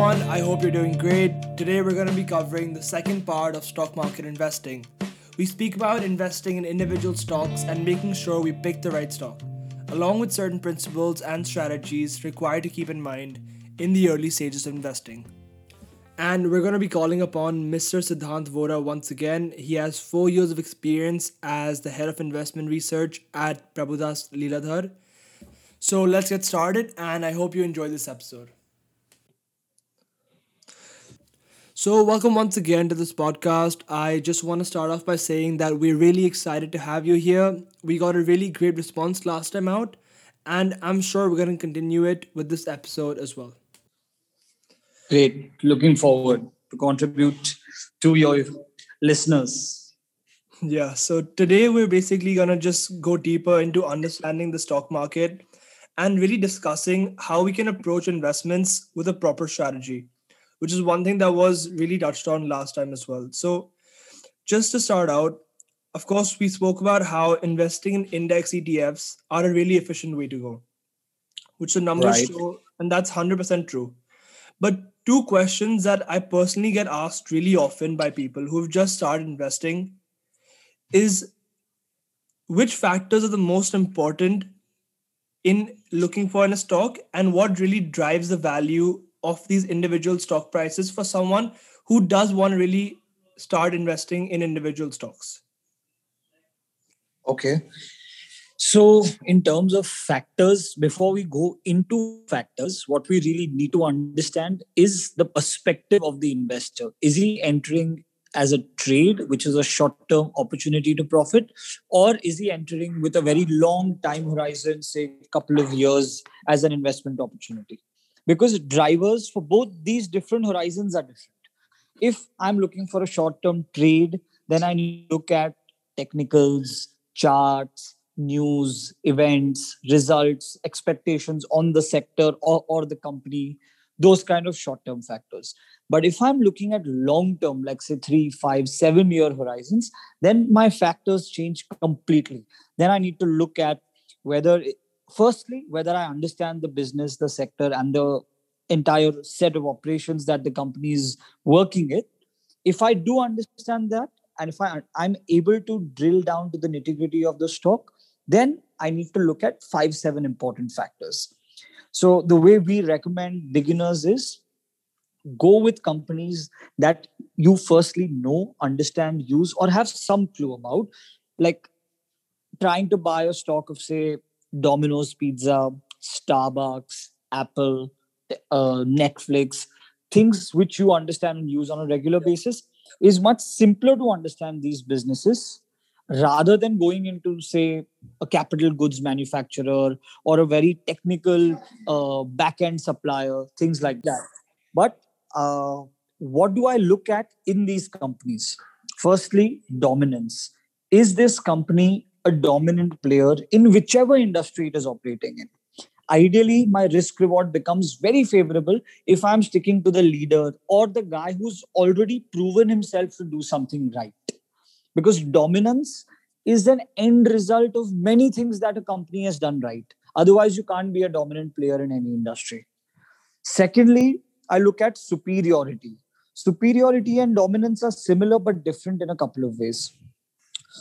everyone, I hope you're doing great. Today we're going to be covering the second part of stock market investing. We speak about investing in individual stocks and making sure we pick the right stock, along with certain principles and strategies required to keep in mind in the early stages of investing. And we're going to be calling upon Mr. Siddhant Vora once again. He has four years of experience as the head of investment research at Prabhudas Lilladher. So let's get started, and I hope you enjoy this episode. So, welcome once again to this podcast. I just want to start off by saying that we're really excited to have you here. We got a really great response last time out, and I'm sure we're going to continue it with this episode as well. Great. Looking forward to contribute to your listeners. Yeah, so today we're basically going to just go deeper into understanding the stock market and really discussing how we can approach investments with a proper strategy which is one thing that was really touched on last time as well. So, just to start out, of course, we spoke about how investing in index ETFs are a really efficient way to go, which the numbers right. show, and that's 100% true. But two questions that I personally get asked really often by people who've just started investing is which factors are the most important in looking for in a stock and what really drives the value of these individual stock prices for someone who does want to really start investing in individual stocks? Okay. So, in terms of factors, before we go into factors, what we really need to understand is the perspective of the investor. Is he entering as a trade, which is a short term opportunity to profit, or is he entering with a very long time horizon, say a couple of years, as an investment opportunity? Because drivers for both these different horizons are different. If i'm looking for a short term trade then i look at technicals charts news events results expectations on the sector or, or the company those kind of short term factors. But if i'm looking at long term like say three five seven year horizons then my factors change completely. Then i need to look at whether firstly whether i understand the business the sector and the entire set of operations that the company is working it if i do understand that and if I, i'm able to drill down to the nitty gritty of the stock then i need to look at five seven important factors. So the way we recommend beginners is go with companies that you firstly know understand use or have some clue about like trying to buy a stock of say Domino's Pizza, Starbucks, Apple, uh, Netflix, things which you understand and use on a regular basis, is much simpler to understand these businesses rather than going into, say, a capital goods manufacturer or a very technical uh, back end supplier, things like that. But uh, what do I look at in these companies? Firstly, dominance. Is this company a dominant player in whichever industry it is operating in. Ideally, my risk reward becomes very favorable if I'm sticking to the leader or the guy who's already proven himself to do something right. Because dominance is an end result of many things that a company has done right. Otherwise, you can't be a dominant player in any industry. Secondly, I look at superiority. Superiority and dominance are similar but different in a couple of ways.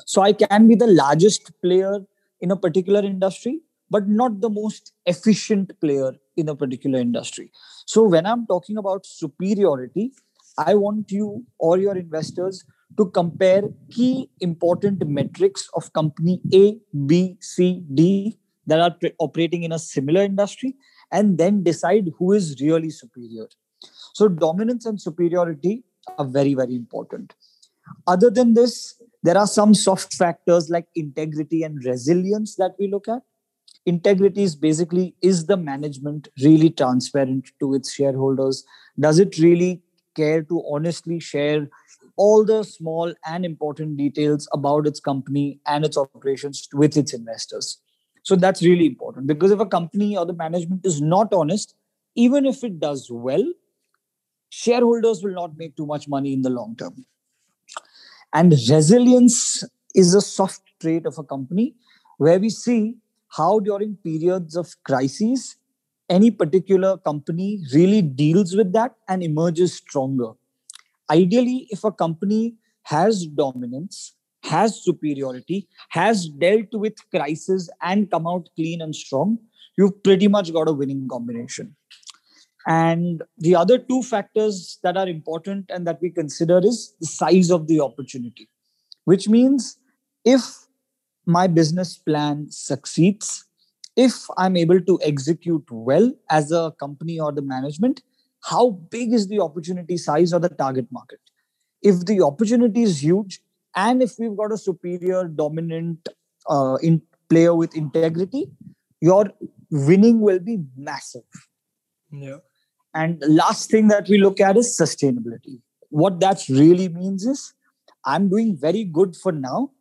So I can be the largest player in a particular industry, but not the most efficient player in a particular industry. So when I'm talking about superiority, I want you or your investors to compare key important metrics of company A, B, C, D that are operating in a similar industry and then decide who is really superior. So dominance and superiority are very, very important. Other than this, there are some soft factors like integrity and resilience that we look at. Integrity is basically is the management really transparent to its shareholders? Does it really care to honestly share all the small and important details about its company and its operations with its investors? So that's really important because if a company or the management is not honest, even if it does well, shareholders will not make too much money in the long term. And resilience is a soft trait of a company where we see how during periods of crises, any particular company really deals with that and emerges stronger. Ideally, if a company has dominance, has superiority, has dealt with crisis and come out clean and strong, you've pretty much got a winning combination. And the other two factors that are important and that we consider is the size of the opportunity, which means if my business plan succeeds, if I'm able to execute well as a company or the management, how big is the opportunity size or the target market? If the opportunity is huge, and if we've got a superior, dominant uh, in player with integrity, your winning will be massive. Yeah. And last thing that we look at is sustainability. What that really means is I'm doing very good for now,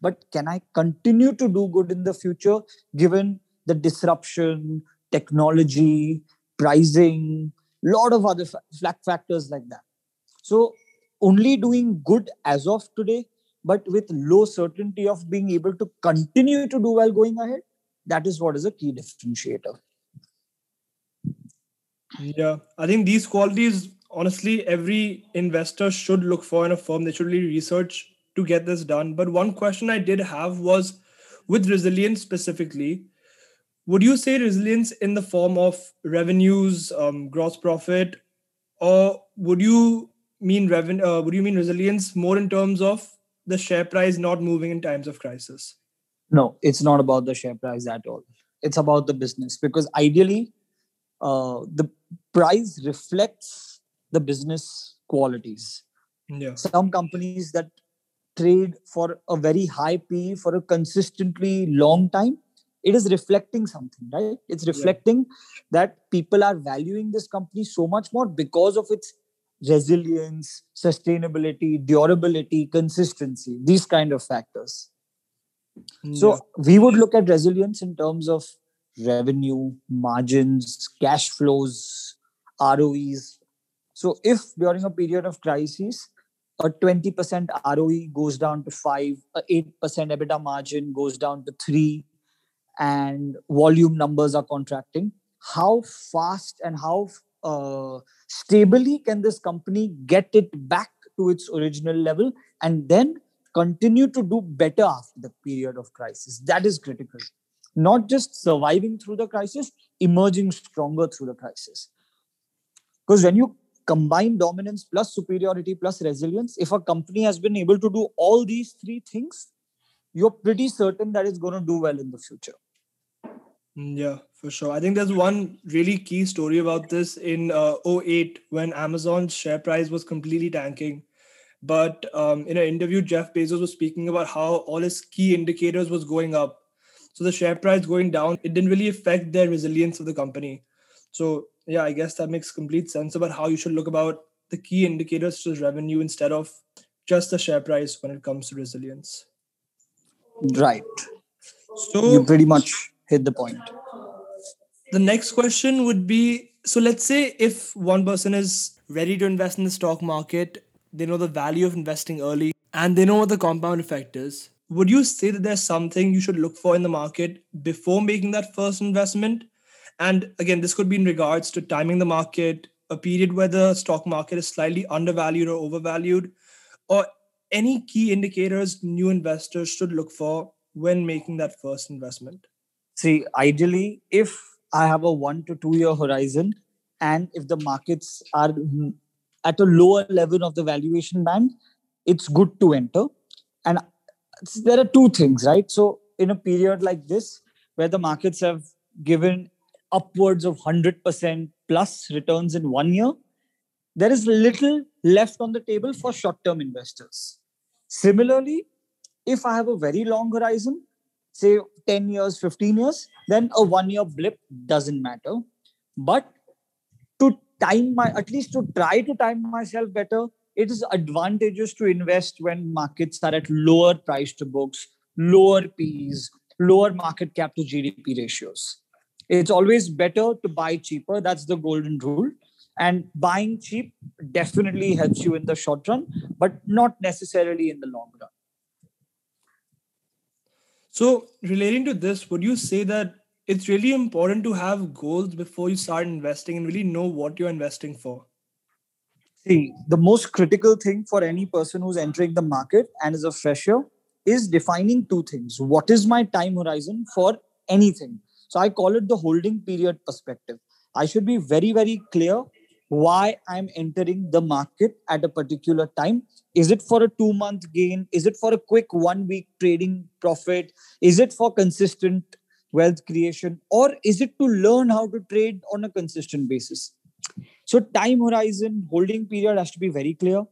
but can I continue to do good in the future given the disruption, technology, pricing, lot of other factors like that. So only doing good as of today, but with low certainty of being able to continue to do well going ahead, that is what is a key differentiator. Yeah, I think these qualities, honestly, every investor should look for in a firm. They should really research to get this done. But one question I did have was with resilience specifically, would you say resilience in the form of revenues, um, gross profit, or would you mean revenue? Uh, would you mean resilience more in terms of the share price not moving in times of crisis? No, it's not about the share price at all. It's about the business because ideally, uh, the price reflects the business qualities. Yeah. Some companies that trade for a very high P for a consistently long time it is reflecting something right it's reflecting yeah. that people are valuing this company so much more because of its resilience sustainability durability consistency these kind of factors yeah. so we would look at resilience in terms of revenue margins cash flows ROEs so if during a period of crisis a 20% ROE goes down to 5, a 8% EBITDA margin goes down to 3, and volume numbers are contracting how fast and how uh, stably can this company get it back to its original level and then continue to do better after the period of crisis? That is critical not just surviving through the crisis emerging stronger through the crisis because when you combine dominance plus superiority plus resilience if a company has been able to do all these three things you're pretty certain that it's going to do well in the future Mm, yeah, for sure. I think there's one really key story about this in uh, 08 when Amazon's share price was completely tanking. But um, in an interview, Jeff Bezos was speaking about how all his key indicators was going up. So the share price going down, it didn't really affect their resilience of the company. So yeah, I guess that makes complete sense about how you should look about the key indicators such as revenue instead of just the share price when it comes to resilience. Right. So you pretty much hit the point. The next question would be so let's say if one person is ready to invest in the stock market, they know the value of investing early, and they know what the compound effect is. Would you say that there's something you should look for in the market before making that first investment? And again, this could be in regards to timing the market, a period where the stock market is slightly undervalued or overvalued, or any key indicators new investors should look for when making that first investment? see ideally if i have a 1 to 2 year horizon and if the markets are at a lower level of the valuation band it's good to enter and there are two things right so in a period like this where the markets have given upwards of 100% plus returns in one year there is little left on the table for short term investors similarly if i have a very long horizon say 10 years, 15 years, then a one year blip doesn't matter. But to time my, at least to try to time myself better, it is advantageous to invest when markets are at lower price to books, lower P's, lower market cap to GDP ratios. It's always better to buy cheaper. That's the golden rule. And buying cheap definitely helps you in the short run, but not necessarily in the long run. So, relating to this, would you say that it's really important to have goals before you start investing and really know what you're investing for. See, the most critical thing for any person who's entering the market and is a fresher is defining two things. What is my time horizon for anything? So I call it the holding period perspective. I should be very, very clear why I'm entering the market at a particular time. Is it for a two month gain? Is it for a quick one week trading profit? Is it for consistent wealth creation? Or is it to learn how to trade on a consistent basis? So, time horizon, holding period has to be very clear.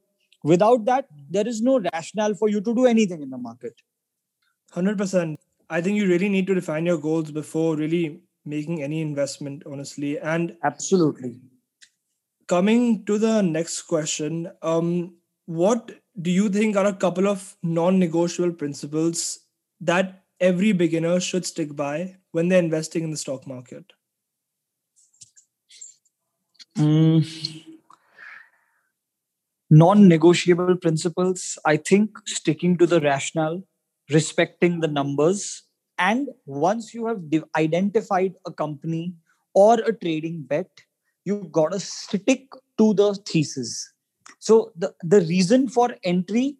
Without that, there is no rationale for you to do anything in the market. 100%. I think you really need to define your goals before really making any investment, honestly. And absolutely. Coming to the next question, um, what do you think are a couple of non negotiable principles that every beginner should stick by when they're investing in the stock market? Mm, non negotiable principles, I think sticking to the rationale, respecting the numbers, and once you have identified a company or a trading bet, you've got to stick to the thesis. So the, the reason for entry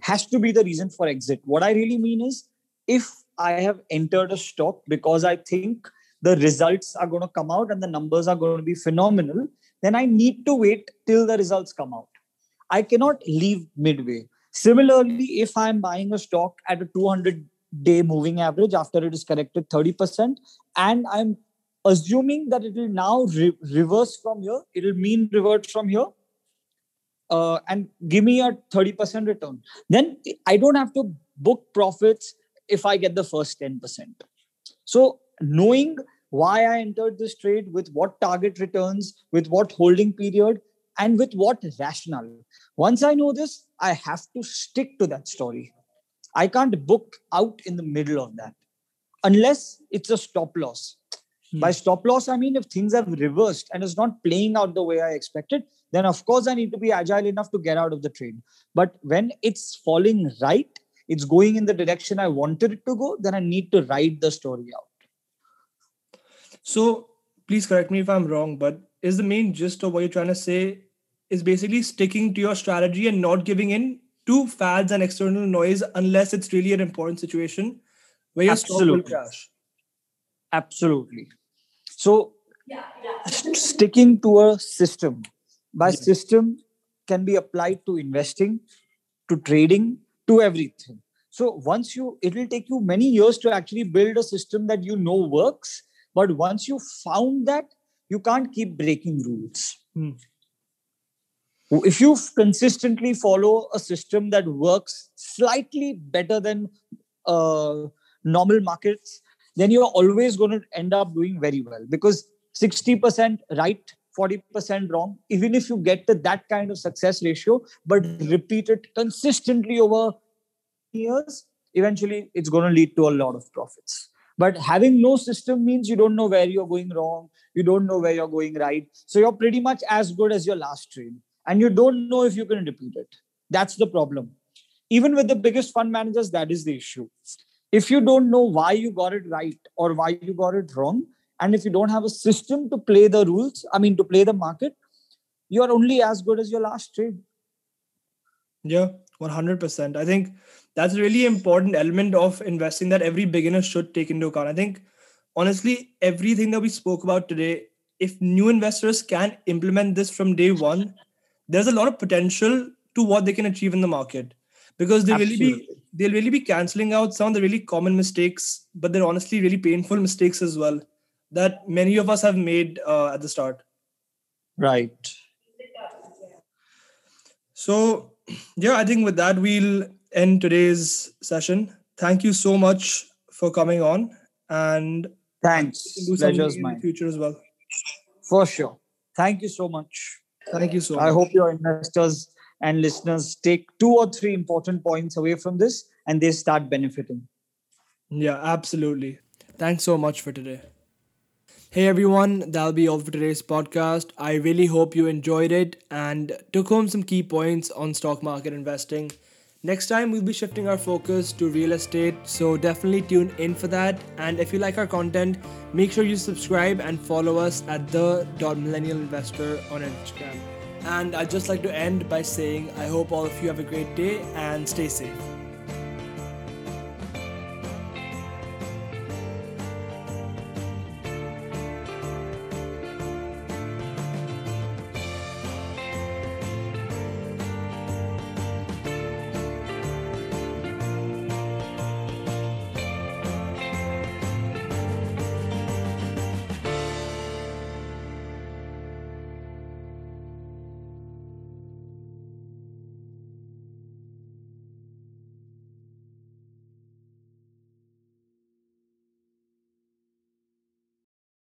has to be the reason for exit. What I really mean is if I have entered a stock because I think the results are going to come out and the numbers are going to be phenomenal, then I need to wait till the results come out. I cannot leave midway. Similarly, if I'm buying a stock at a 200 day moving average after it is corrected 30%, and I'm assuming that it will now re- reverse from here, it will mean revert from here, uh, and give me a 30% return. Then I don't have to book profits if I get the first 10%. So, knowing why I entered this trade, with what target returns, with what holding period, and with what rationale. Once I know this, I have to stick to that story. I can't book out in the middle of that unless it's a stop loss. Hmm. By stop loss, I mean if things have reversed and it's not playing out the way I expected, then of course I need to be agile enough to get out of the trade. But when it's falling right, it's going in the direction I wanted it to go, then I need to ride the story out. So please correct me if I'm wrong, but is the main gist of what you're trying to say is basically sticking to your strategy and not giving in to fads and external noise unless it's really an important situation where your Absolutely. stock will crash. Absolutely. So yeah sticking to a system by yeah. system can be applied to investing, to trading, to everything. So once you, it will take you many years to actually build a system that you know works. But once you found that, you can't keep breaking rules. Hmm. If you consistently follow a system that works slightly better than uh, normal markets then you're always going to end up doing very well. Because 60% right 40% wrong even if you get to that kind of success ratio but repeat it consistently over years eventually it's going to lead to a lot of profits but having no system means you don't know where you're going wrong you don't know where you're going right so you're pretty much as good as your last trade and you don't know if you can repeat it. That's the problem. Even with the biggest fund managers, that is the issue. If you don't know why you got it right or why you got it wrong, and if you don't have a system to play the rules, I mean, to play the market, you're only as good as your last trade. Yeah, 100%. I think that's a really important element of investing that every beginner should take into account. I think, honestly, everything that we spoke about today, if new investors can implement this from day one, there's a lot of potential to what they can achieve in the market. Because they'll really be they'll really be canceling out some of the really common mistakes but they're honestly really painful mistakes as well that many of us have made uh, at the start. Right. So yeah i think with that we'll end today's session thank you so much for coming on and thanks do pleasure's mine the future as well for sure thank you so much Thank you so much. I hope your investors and listeners take two or three important points away from this and they start benefiting. Yeah, absolutely. Thanks so much for today. Hey everyone, that'll be all for today's podcast. I really hope you enjoyed it and took home some key points on stock market investing. Next time, we'll be shifting our focus to real estate, so definitely tune in for that. And if you like our content, make sure you subscribe and follow us at the millennial investor on Instagram. And I'd just like to end by saying I hope all of you have a great day and stay safe.